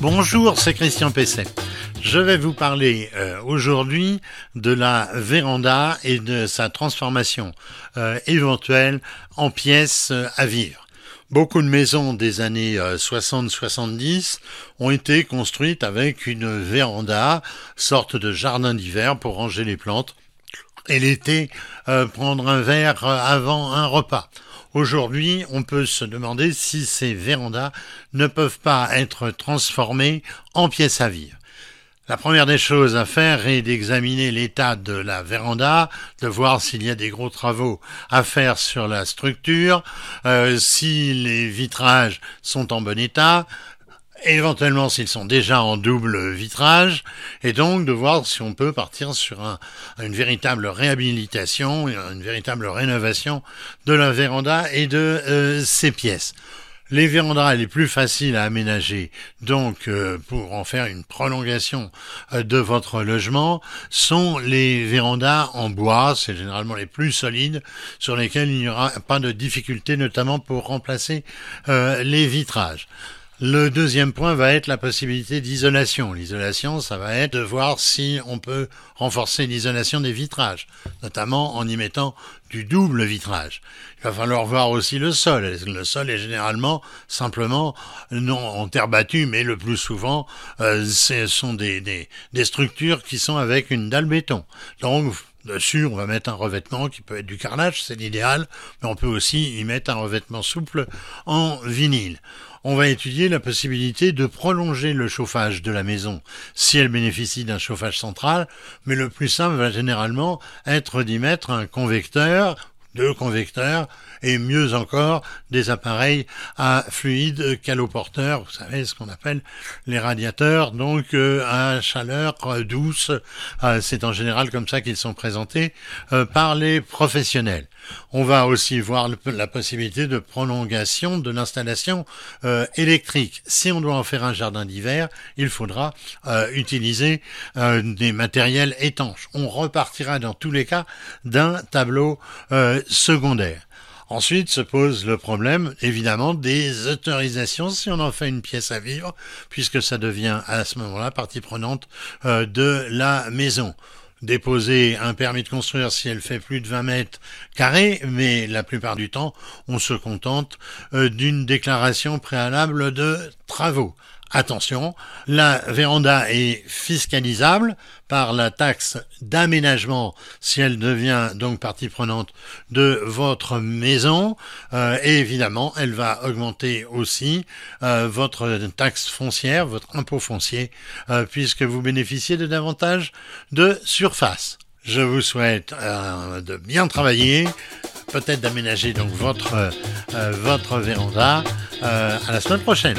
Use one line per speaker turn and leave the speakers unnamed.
Bonjour, c'est Christian Pesset. Je vais vous parler euh, aujourd'hui de la véranda et de sa transformation euh, éventuelle en pièce euh, à vivre. Beaucoup de maisons des années 60-70 ont été construites avec une véranda, sorte de jardin d'hiver pour ranger les plantes et l'été prendre un verre avant un repas. Aujourd'hui, on peut se demander si ces vérandas ne peuvent pas être transformées en pièces à vivre. La première des choses à faire est d'examiner l'état de la véranda, de voir s'il y a des gros travaux à faire sur la structure, euh, si les vitrages sont en bon état, éventuellement s'ils sont déjà en double vitrage, et donc de voir si on peut partir sur un, une véritable réhabilitation, une véritable rénovation de la véranda et de euh, ses pièces. Les vérandas les plus faciles à aménager, donc euh, pour en faire une prolongation euh, de votre logement, sont les vérandas en bois, c'est généralement les plus solides, sur lesquels il n'y aura pas de difficulté, notamment pour remplacer les vitrages. Le deuxième point va être la possibilité d'isolation. L'isolation, ça va être de voir si on peut renforcer l'isolation des vitrages, notamment en y mettant du double vitrage. Il va falloir voir aussi le sol. Le sol est généralement simplement non en terre battue, mais le plus souvent, euh, ce sont des, des, des structures qui sont avec une dalle béton. Donc Dessus, on va mettre un revêtement qui peut être du carrelage, c'est l'idéal, mais on peut aussi y mettre un revêtement souple en vinyle. On va étudier la possibilité de prolonger le chauffage de la maison si elle bénéficie d'un chauffage central, mais le plus simple va généralement être d'y mettre un convecteur deux convecteurs et mieux encore des appareils à fluide caloporteur, vous savez ce qu'on appelle les radiateurs, donc euh, à chaleur douce. Euh, c'est en général comme ça qu'ils sont présentés euh, par les professionnels. On va aussi voir la possibilité de prolongation de l'installation électrique. Si on doit en faire un jardin d'hiver, il faudra utiliser des matériels étanches. On repartira dans tous les cas d'un tableau secondaire. Ensuite se pose le problème, évidemment, des autorisations si on en fait une pièce à vivre, puisque ça devient à ce moment-là partie prenante euh, de la maison déposer un permis de construire si elle fait plus de 20 mètres carrés, mais la plupart du temps, on se contente euh, d'une déclaration préalable de travaux. Attention, la véranda est fiscalisable par la taxe d'aménagement si elle devient donc partie prenante de votre maison euh, évidemment elle va augmenter aussi euh, votre taxe foncière, votre impôt foncier euh, puisque vous bénéficiez de davantage de surface. Je vous souhaite de bien travailler, peut-être d'aménager donc votre votre véranda. à la semaine prochaine.